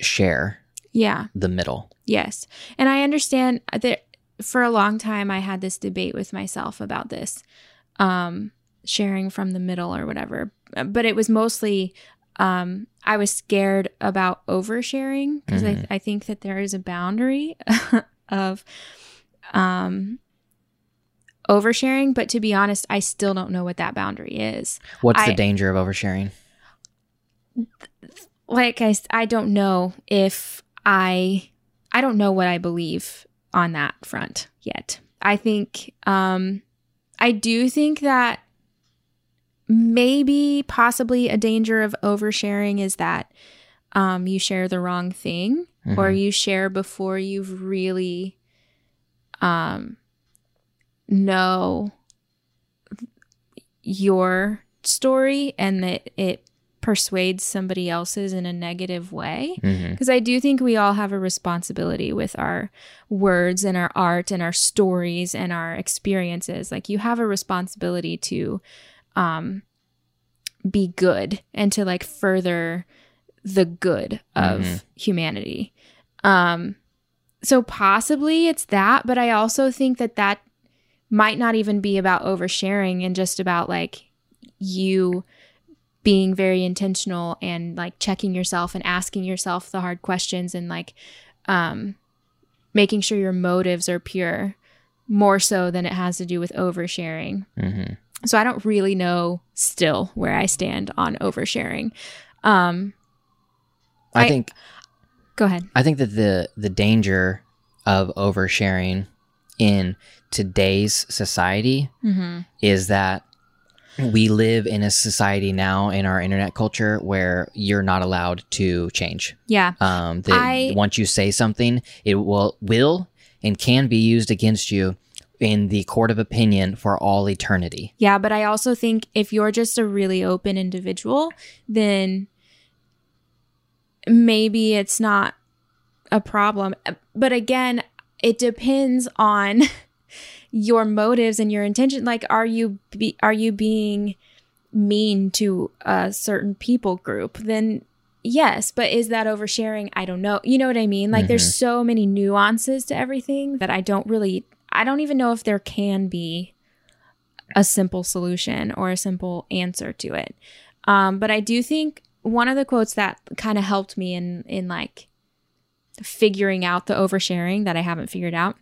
share Yeah. the middle. Yes. And I understand that for a long time I had this debate with myself about this um sharing from the middle or whatever. But it was mostly um I was scared about oversharing because Mhm. I, I think that there is a boundary of um oversharing, but to be honest, I still don't know what that boundary is. What's I- the danger of oversharing? Like I, I don't know if I I don't know what I believe on that front yet. I think um I do think that maybe possibly a danger of oversharing is that um you share the wrong thing or Mhm. you share before you've really um know your story and that it persuades somebody else's in a negative way Mhm. because I do think we all have a responsibility with our words and our art and our stories and our experiences. Like you have a responsibility to um be good and to like further the good of Mhm. humanity. Um so possibly it's that, but I also think that that might not even be about oversharing and just about like you being very intentional and like checking yourself and asking yourself the hard questions and like um making sure your motives are pure more so than it has to do with oversharing. Mhm. So I don't really know still where I stand on oversharing. Um I I- think go ahead. I think that the the danger of oversharing in today's society Mhm. is that we live in a society now in our internet culture where you're not allowed to change. Yeah. Um, that I- once you say something, it will will and can be used against you in the court of opinion for all eternity. Yeah, but I also think if you're just a really open individual, then maybe it's not a problem. But again, it depends on your motives and your intention. Like, are you be, are you being mean to a certain people group? Then yes, but is that oversharing? I don't know. You know what I mean? Like, there's so many nuances to everything that I don't really. I don't even know if there can be a simple solution or a simple answer to it. Um, but I do think one of the quotes that kind of helped me in in like figuring out the oversharing that I haven't figured out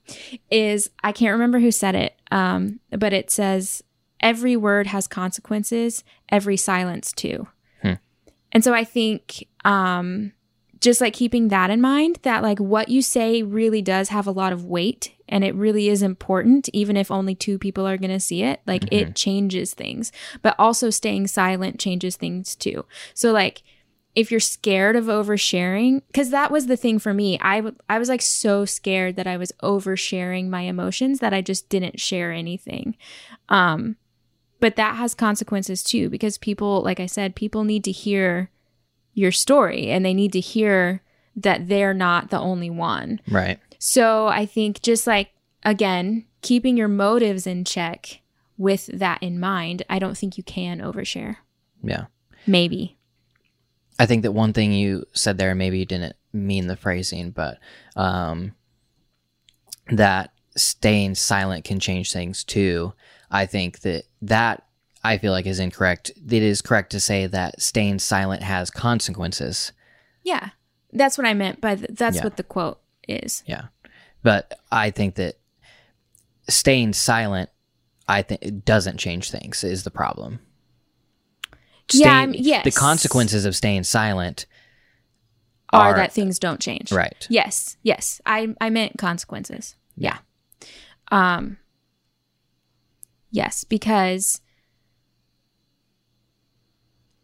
is I can't remember who said it, um, but it says every word has consequences, every silence too. Hmm. And so I think um, just like keeping that in mind, that like what you say really does have a lot of weight and it really is important, even if only two people are going to see it. Like it changes things, but also staying silent changes things too. So, like, if you're scared of oversharing, because that was the thing for me, I, w- I was like so scared that I was oversharing my emotions that I just didn't share anything. Um, but that has consequences too, because people, like I said, people need to hear your story and they need to hear that they're not the only one. Right. So I think just like, again, keeping your motives in check with that in mind, I don't think you can overshare. Yeah. Maybe. I think that one thing you said there, maybe you didn't mean the phrasing, but um, that staying silent can change things too. I think that that I feel like is incorrect. It is correct to say that staying silent has consequences, Yeah. That's what I meant by th- that's Yeah. what the quote is. Yeah. But I think that staying silent, I think it doesn't change things is the problem. Yeah, I'm- yes. The consequences of staying silent Are, are, that things don't change. right. Yes. Yes. I I meant consequences. Yeah. Um Yes, because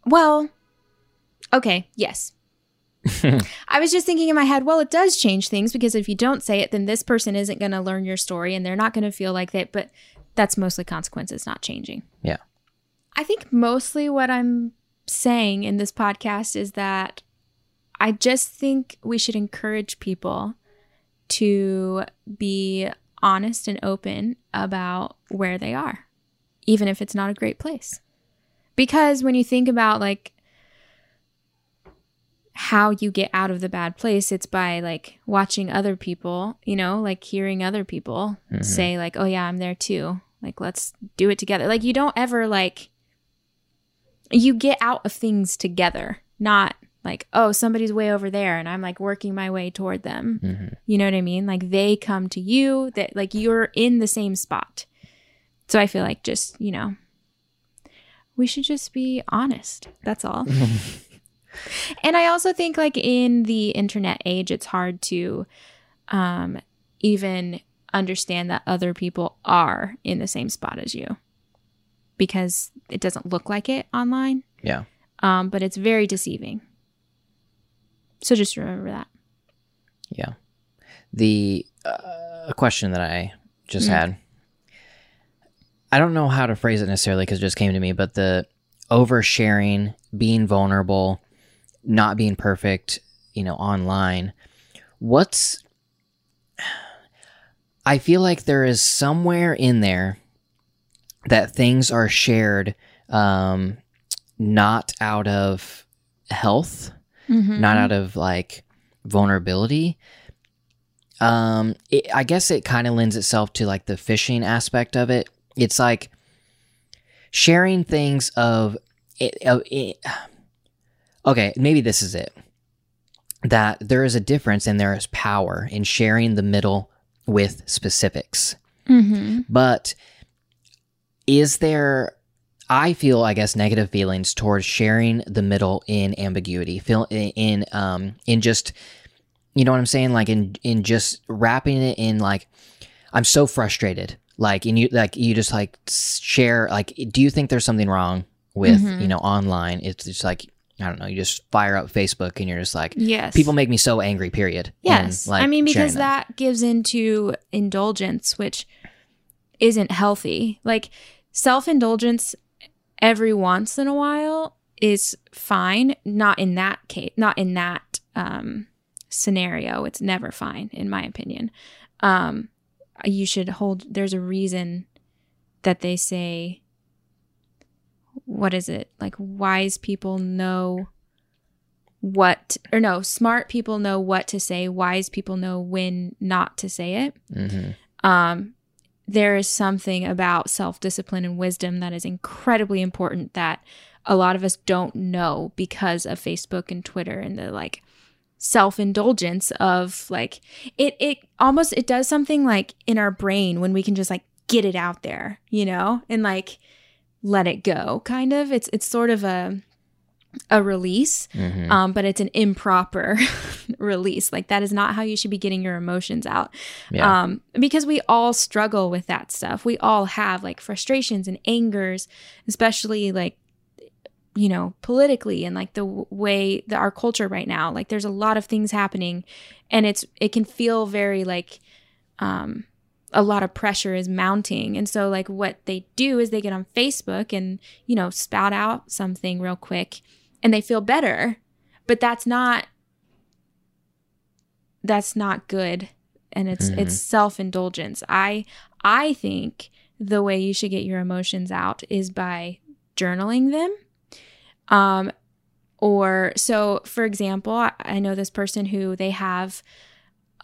well, okay, yes. I was just thinking in my head, well, it does change things because if you don't say it, then this person isn't going to learn your story and they're not going to feel like that. But that's mostly consequences, not changing. Yeah. I think mostly what I'm saying in this podcast is that I just think we should encourage people to be honest and open about where they are, even if it's not a great place. Because when you think about like how you get out of the bad place, it's by like watching other people, you know, like hearing other people mm-hmm. say, like, oh, yeah, I'm there too. Like, let's do it together. Like, you don't ever like, you get out of things together, not like, oh, somebody's way over there and I'm like working my way toward them. Mhm. You know what I mean? Like they come to you that like you're in the same spot. So I feel like just, you know, we should just be honest. That's all. and I also think like in the internet age it's hard to um even understand that other people are in the same spot as you because it doesn't look like it online. Yeah. Um but it's very deceiving. So just remember that. Yeah. The uh, question that I just Mm. had, I don't know how to phrase it necessarily because it just came to me, but the oversharing, being vulnerable, not being perfect, you know, online. What's. I feel like there is somewhere in there that things are shared um, not out of health not out of like vulnerability. Um, it, I guess it kind of lends itself to like the fishing aspect of it. It's like sharing things of it, of it. Okay, maybe this is it. That there is a difference and there is power in sharing the middle with specifics. Mm-hmm. But is there I feel I guess negative feelings towards sharing the middle in ambiguity. Feel in, um in just you know what I'm saying like in in just wrapping it in like I'm so frustrated. Like and you like you just like share like do you think there's something wrong with, Mhm. you know, online? It's just like I don't know, you just fire up Facebook and you're just like Yes. people make me so angry, period. Yes. And, like, I mean, because that gives into indulgence, which isn't healthy. Like self indulgence every once in a while is fine. Not in that case, not in that um, scenario. It's never fine, in my opinion. Um, you should hold, there's a reason that they say, what is it? Like wise people know what or no smart people know what to say wise people know when not to say it Mhm. um there is something about self-discipline and wisdom that is incredibly important that a lot of us don't know because of facebook and twitter and the like self-indulgence of like it it almost it does something like in our brain when we can just like get it out there you know and like let it go kind of. It's it's sort of a a release Mhm. um, but it's an improper release. Like that is not how you should be getting your emotions out. yeah. Um, because we all struggle with that stuff. We all have like frustrations and angers, especially like you know politically and like the w- way that our culture right now. Like there's a lot of things happening, and it's it can feel very like um, a lot of pressure is mounting. And so like what they do is they get on Facebook and you know spout out something real quick, and they feel better. But that's not that's not good and it's Mhm. it's self-indulgence i i think the way you should get your emotions out is by journaling them um or so for example I, I know this person who they have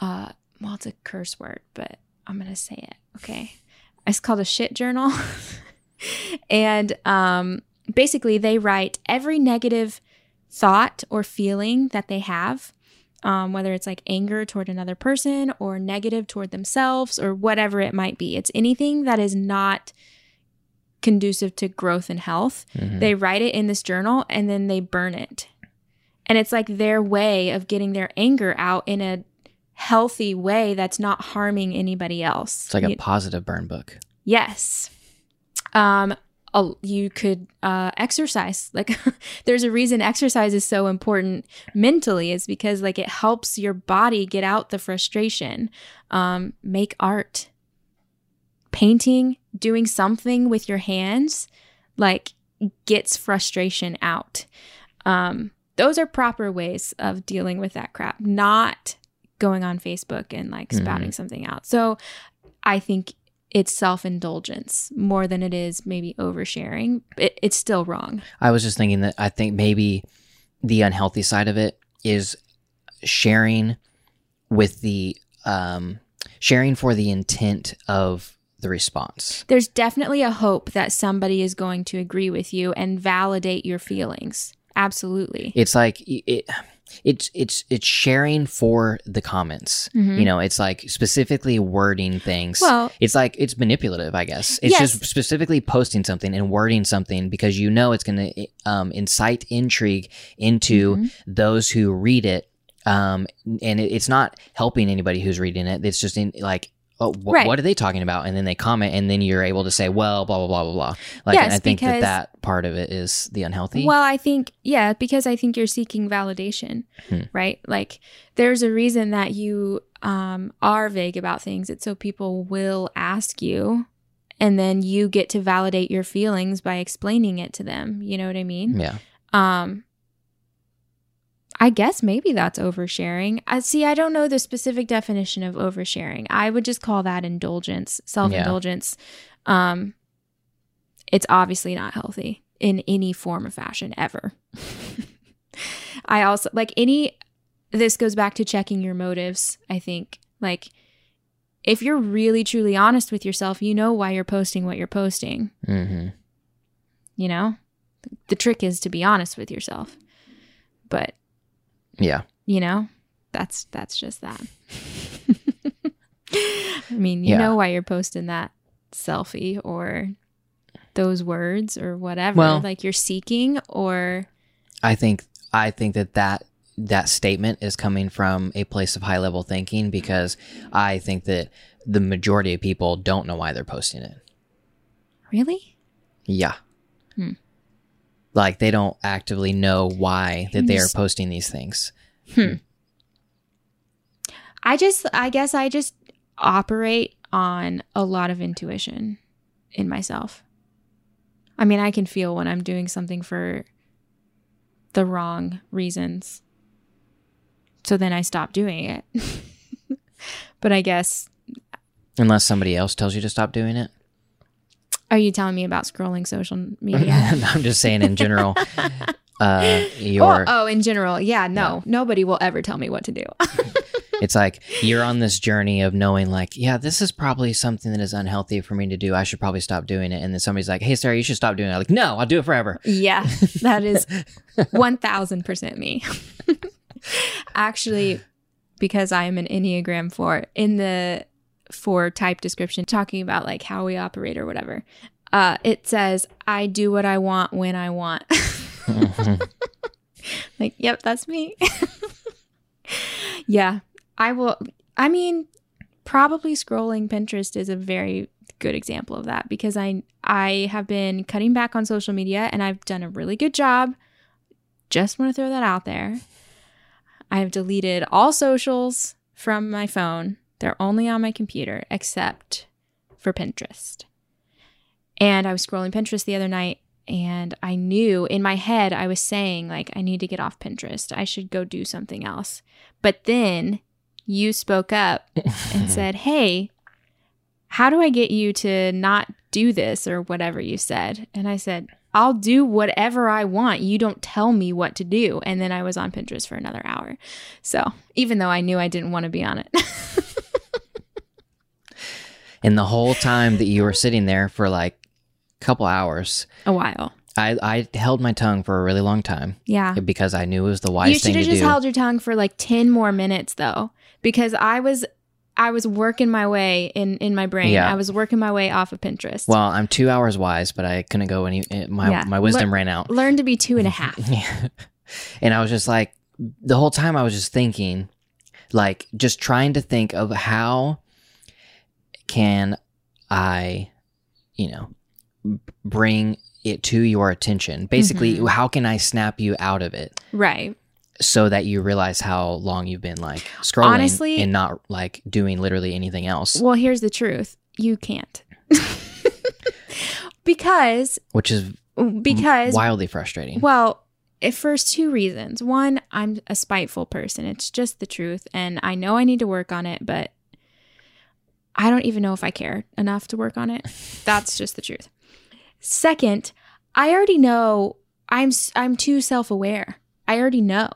uh well it's a curse word but i'm gonna say it okay it's called a shit journal and um basically they write every negative thought or feeling that they have, um, whether it's like anger toward another person or negative toward themselves or whatever it might be. It's anything that is not conducive to growth and health. Mhm. They write it in this journal and then they burn it. And it's like their way of getting their anger out in a healthy way that's not harming anybody else. It's like a positive burn book. Yes. Um you could uh exercise. Like there's a reason exercise is so important mentally is because like it helps your body get out the frustration. Um make art. Painting, doing something with your hands like gets frustration out. Um those are proper ways of dealing with that crap, not going on Facebook and like spouting something out. So I think it's self indulgence more than it is maybe oversharing. It, it's still wrong. I was just thinking that I think maybe the unhealthy side of it is sharing with the um, sharing for the intent of the response. There's definitely a hope that somebody is going to agree with you and validate your feelings. Absolutely. It's like it, it's it's it's sharing for the comments. Mhm. You know, it's like specifically wording things. Well- it's like it's manipulative, I guess. It's Yes. just specifically posting something and wording something because you know it's going to um, incite intrigue into Mhm. those who read it. Um, and it, it's not helping anybody who's reading it. It's just in like, oh, wh- Right. what are they talking about? And then they comment, and then you're able to say, well, blah blah blah blah blah. Like, Yes, I think that that part of it is the unhealthy. Well, I think, yeah, because I think you're seeking validation, Hmm. right? Like, there's a reason that you um, are vague about things. It's so people will ask you, and then you get to validate your feelings by explaining it to them. You know what I mean? yeah. Um, I guess maybe that's oversharing. I see. I don't know the specific definition of oversharing. I would just call that indulgence, self indulgence. Um, it's obviously not healthy in any form or fashion ever. I also like any. This goes back to checking your motives. I think like if you're really truly honest with yourself, you know why you're posting what you're posting. hmm You know, the trick is to be honest with yourself. But Yeah. you know, that's that's just that. I mean, you Yeah. know why you're posting that selfie or those words or whatever. Well- like you're seeking or I think I think that that that statement is coming from a place of high level thinking because I think that the majority of people don't know why they're posting it. really? Yeah. Hmm. Like they don't actively know why that they are posting these things. Hmm. I just I guess I just operate on a lot of intuition in myself. I mean, I can feel when I'm doing something for the wrong reasons. So then I stop doing it. but I guess Unless somebody else tells you to stop doing it. Are you telling me about scrolling social media? I'm just saying in general. uh, your oh, oh, in general. Yeah, no. Nobody will ever tell me what to do. it's like you're on this journey of knowing like, yeah, this is probably something that is unhealthy for me to do. I should probably stop doing it. And then somebody's like, hey, Sarah, you should stop doing it. I'm like, no, I'll do it forever. Yeah, that is 1000% me. Actually, because I am an Enneagram 4, in the 4 type description, talking about like how we operate or whatever, uh, it says, I do what I want when I want. like, yep, that's me. yeah, I will. I mean, probably scrolling Pinterest is a very good example of that because I I have been cutting back on social media and I've done a really good job. Just want to throw that out there. I've deleted all socials from my phone. They're only on my computer except for Pinterest. And I was scrolling Pinterest the other night and I knew in my head I was saying like I need to get off Pinterest. I should go do something else. But then you spoke up and said, "Hey, how do I get you to not do this or whatever you said?" And I said, "I'll do whatever I want. You don't tell me what to do." And then I was on Pinterest for another hour. So, even though I knew I didn't want to be on it. And the whole time that you were sitting there for like a couple hours, a while. I, I held my tongue for a really long time Yeah. because I knew it was the wise You wise should have just held your tongue for like 10 more minutes though because I was I was working my way in in my brain. Yeah. I was working my way off of Pinterest. well, I'm two hours wise, but I couldn't go any. eh, My Yeah. my wisdom ran out. Learn to be two and a half. Yeah. And I was just like, the whole time I was just thinking, like, just trying to think of how can I, you know, bring it to your attention. Basically, Mhm. how can I snap you out of it right. so that you realize how long you've been like scrolling Honestly- and not like doing literally anything else, Well, here's the truth. You can't. because which is because wildly frustrating. Well, if first two reasons. One, I'm a spiteful person. It's just the truth. And I know I need to work on it, but I don't even know if I care enough to work on it. That's just the truth. Second, I already know I'm I'm too self-aware. I already know.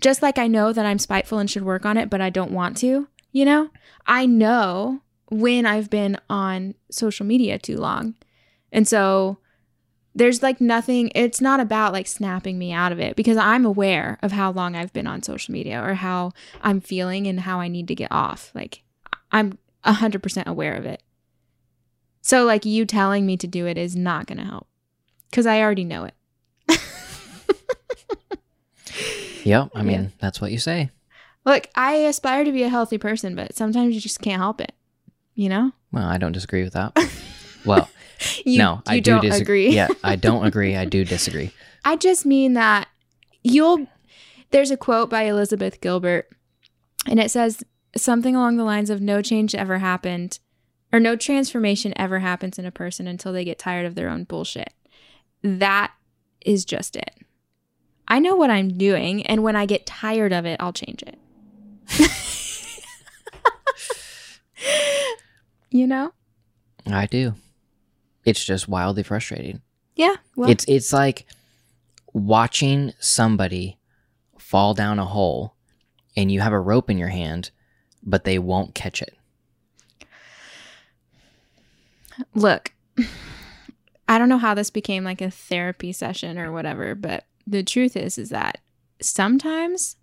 Just like I know that I'm spiteful and should work on it, but I don't want to, you know? I know when I've been on social media too long. And so there's like nothing it's not about like snapping me out of it because i'm aware of how long i've been on social media or how i'm feeling and how i need to get off like i'm 100% aware of it so like you telling me to do it is not going to help because i already know it Yep. I mean, that's what you say. look i aspire to be a healthy person but sometimes you just can't help it you know Well, I don't disagree with that. Well, you, no, I you do don't dis- agree Yeah, I don't agree. I do disagree. I just mean that you'll. There's a quote by Elizabeth Gilbert, and it says something along the lines of no change ever happened, or no transformation ever happens in a person until they get tired of their own bullshit. That is just it. I know what I'm doing, and when I get tired of it, I'll change it. you know? I do. It's just wildly frustrating. Yeah. Well, It's it's like watching somebody fall down a hole and you have a rope in your hand, but they won't catch it. look i don't know how this became like a therapy session or whatever but the truth is is that sometimes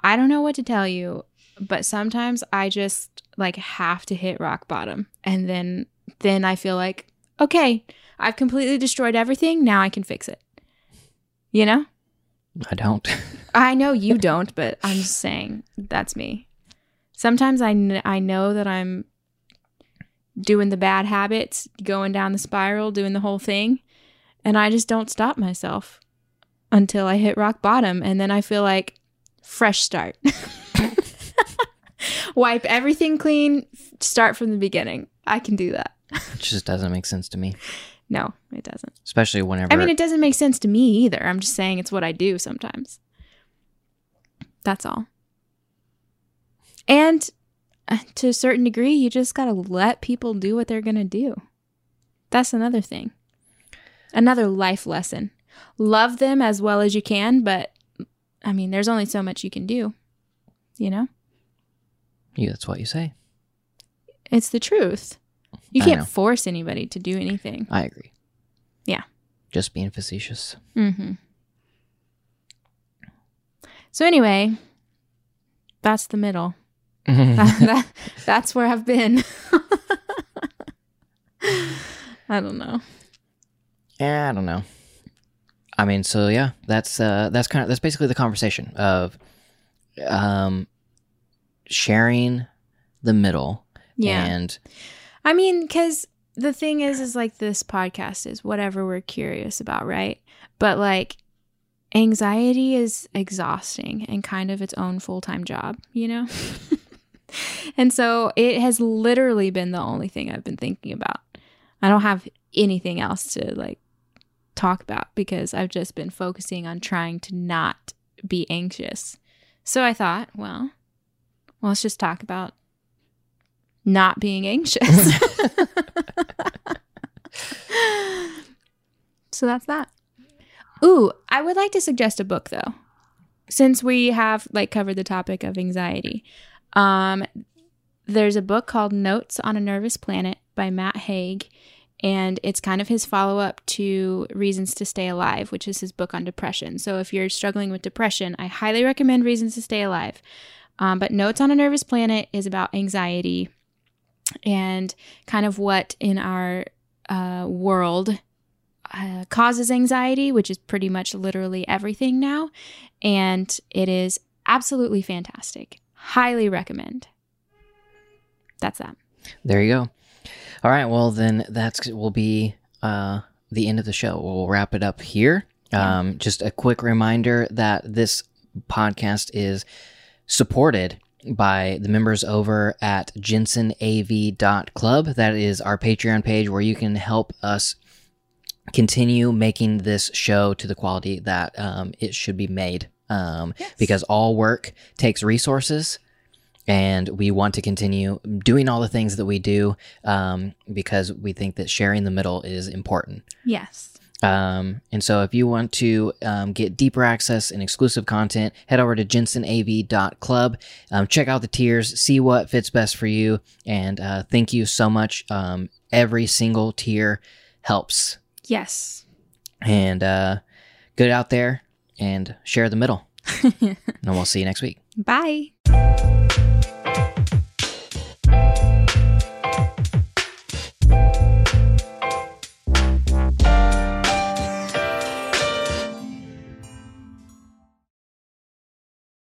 i don't know what to tell you but sometimes i just like have to hit rock bottom and then then i feel like okay i've completely destroyed everything now i can fix it you know I don't. I know you don't, but I'm just saying that's me. Sometimes I, kn- I know that I'm doing the bad habits, going down the spiral, doing the whole thing, and I just don't stop myself until I hit rock bottom. And then I feel like fresh start. Wipe everything clean, start from the beginning. I can do that. it just doesn't make sense to me. No, it doesn't. Especially whenever I mean, it doesn't make sense to me either. I'm just saying it's what I do sometimes. That's all. And uh, to a certain degree, you just got to let people do what they're going to do. That's another thing. Another life lesson. Love them as well as you can, but I mean, there's only so much you can do. You know? yeah, that's what you say. It's the truth. You I can't know. force anybody to do anything. I agree. Yeah. Just being facetious. Mm-hmm. So anyway, that's the middle. That, that- that's where I've been. I don't know. Yeah, I don't know. I mean, so yeah, that's uh that's kind of that's basically the conversation of um sharing the middle Yeah. and I mean, because the thing is, is like this podcast is whatever we're curious about, right? But like, anxiety is exhausting and kind of its own full time job, you know? and so it has literally been the only thing I've been thinking about. I don't have anything else to like talk about because I've just been focusing on trying to not be anxious. So I thought, well, well let's just talk about not being anxious. so that's that. Ooh, I would like to suggest a book though. Since we have like covered the topic of anxiety. Um there's a book called Notes on a Nervous Planet by Matt Haig And it's kind of his follow up to Reasons to Stay Alive, which is his book on depression. So if you're struggling with depression, I highly recommend Reasons to Stay Alive. Um, but Notes on a Nervous Planet is about anxiety and kind of what in our uh, world uh, causes anxiety, which is pretty much literally everything now. And it is absolutely fantastic. Highly recommend. That's that. There you go. All right. Well, then that's will be uh, the end of the show. We'll wrap it up here. Um, just a quick reminder that this podcast is supported by the members over at jensenav.club. That is our Patreon page where you can help us continue making this show to the quality that um, it should be made. Um, Yes. Because all work takes resources, and we want to continue doing all the things that we do um, because we think that sharing the middle is important. Yes. Um, and so if you want to um, get deeper access and exclusive content, head over to jensenav.club. Um, check out the tiers, see what fits best for you. And uh, thank you so much. Um, every single tier helps. Yes. And uh, get out there and share the middle. and we'll see you next week. Bye.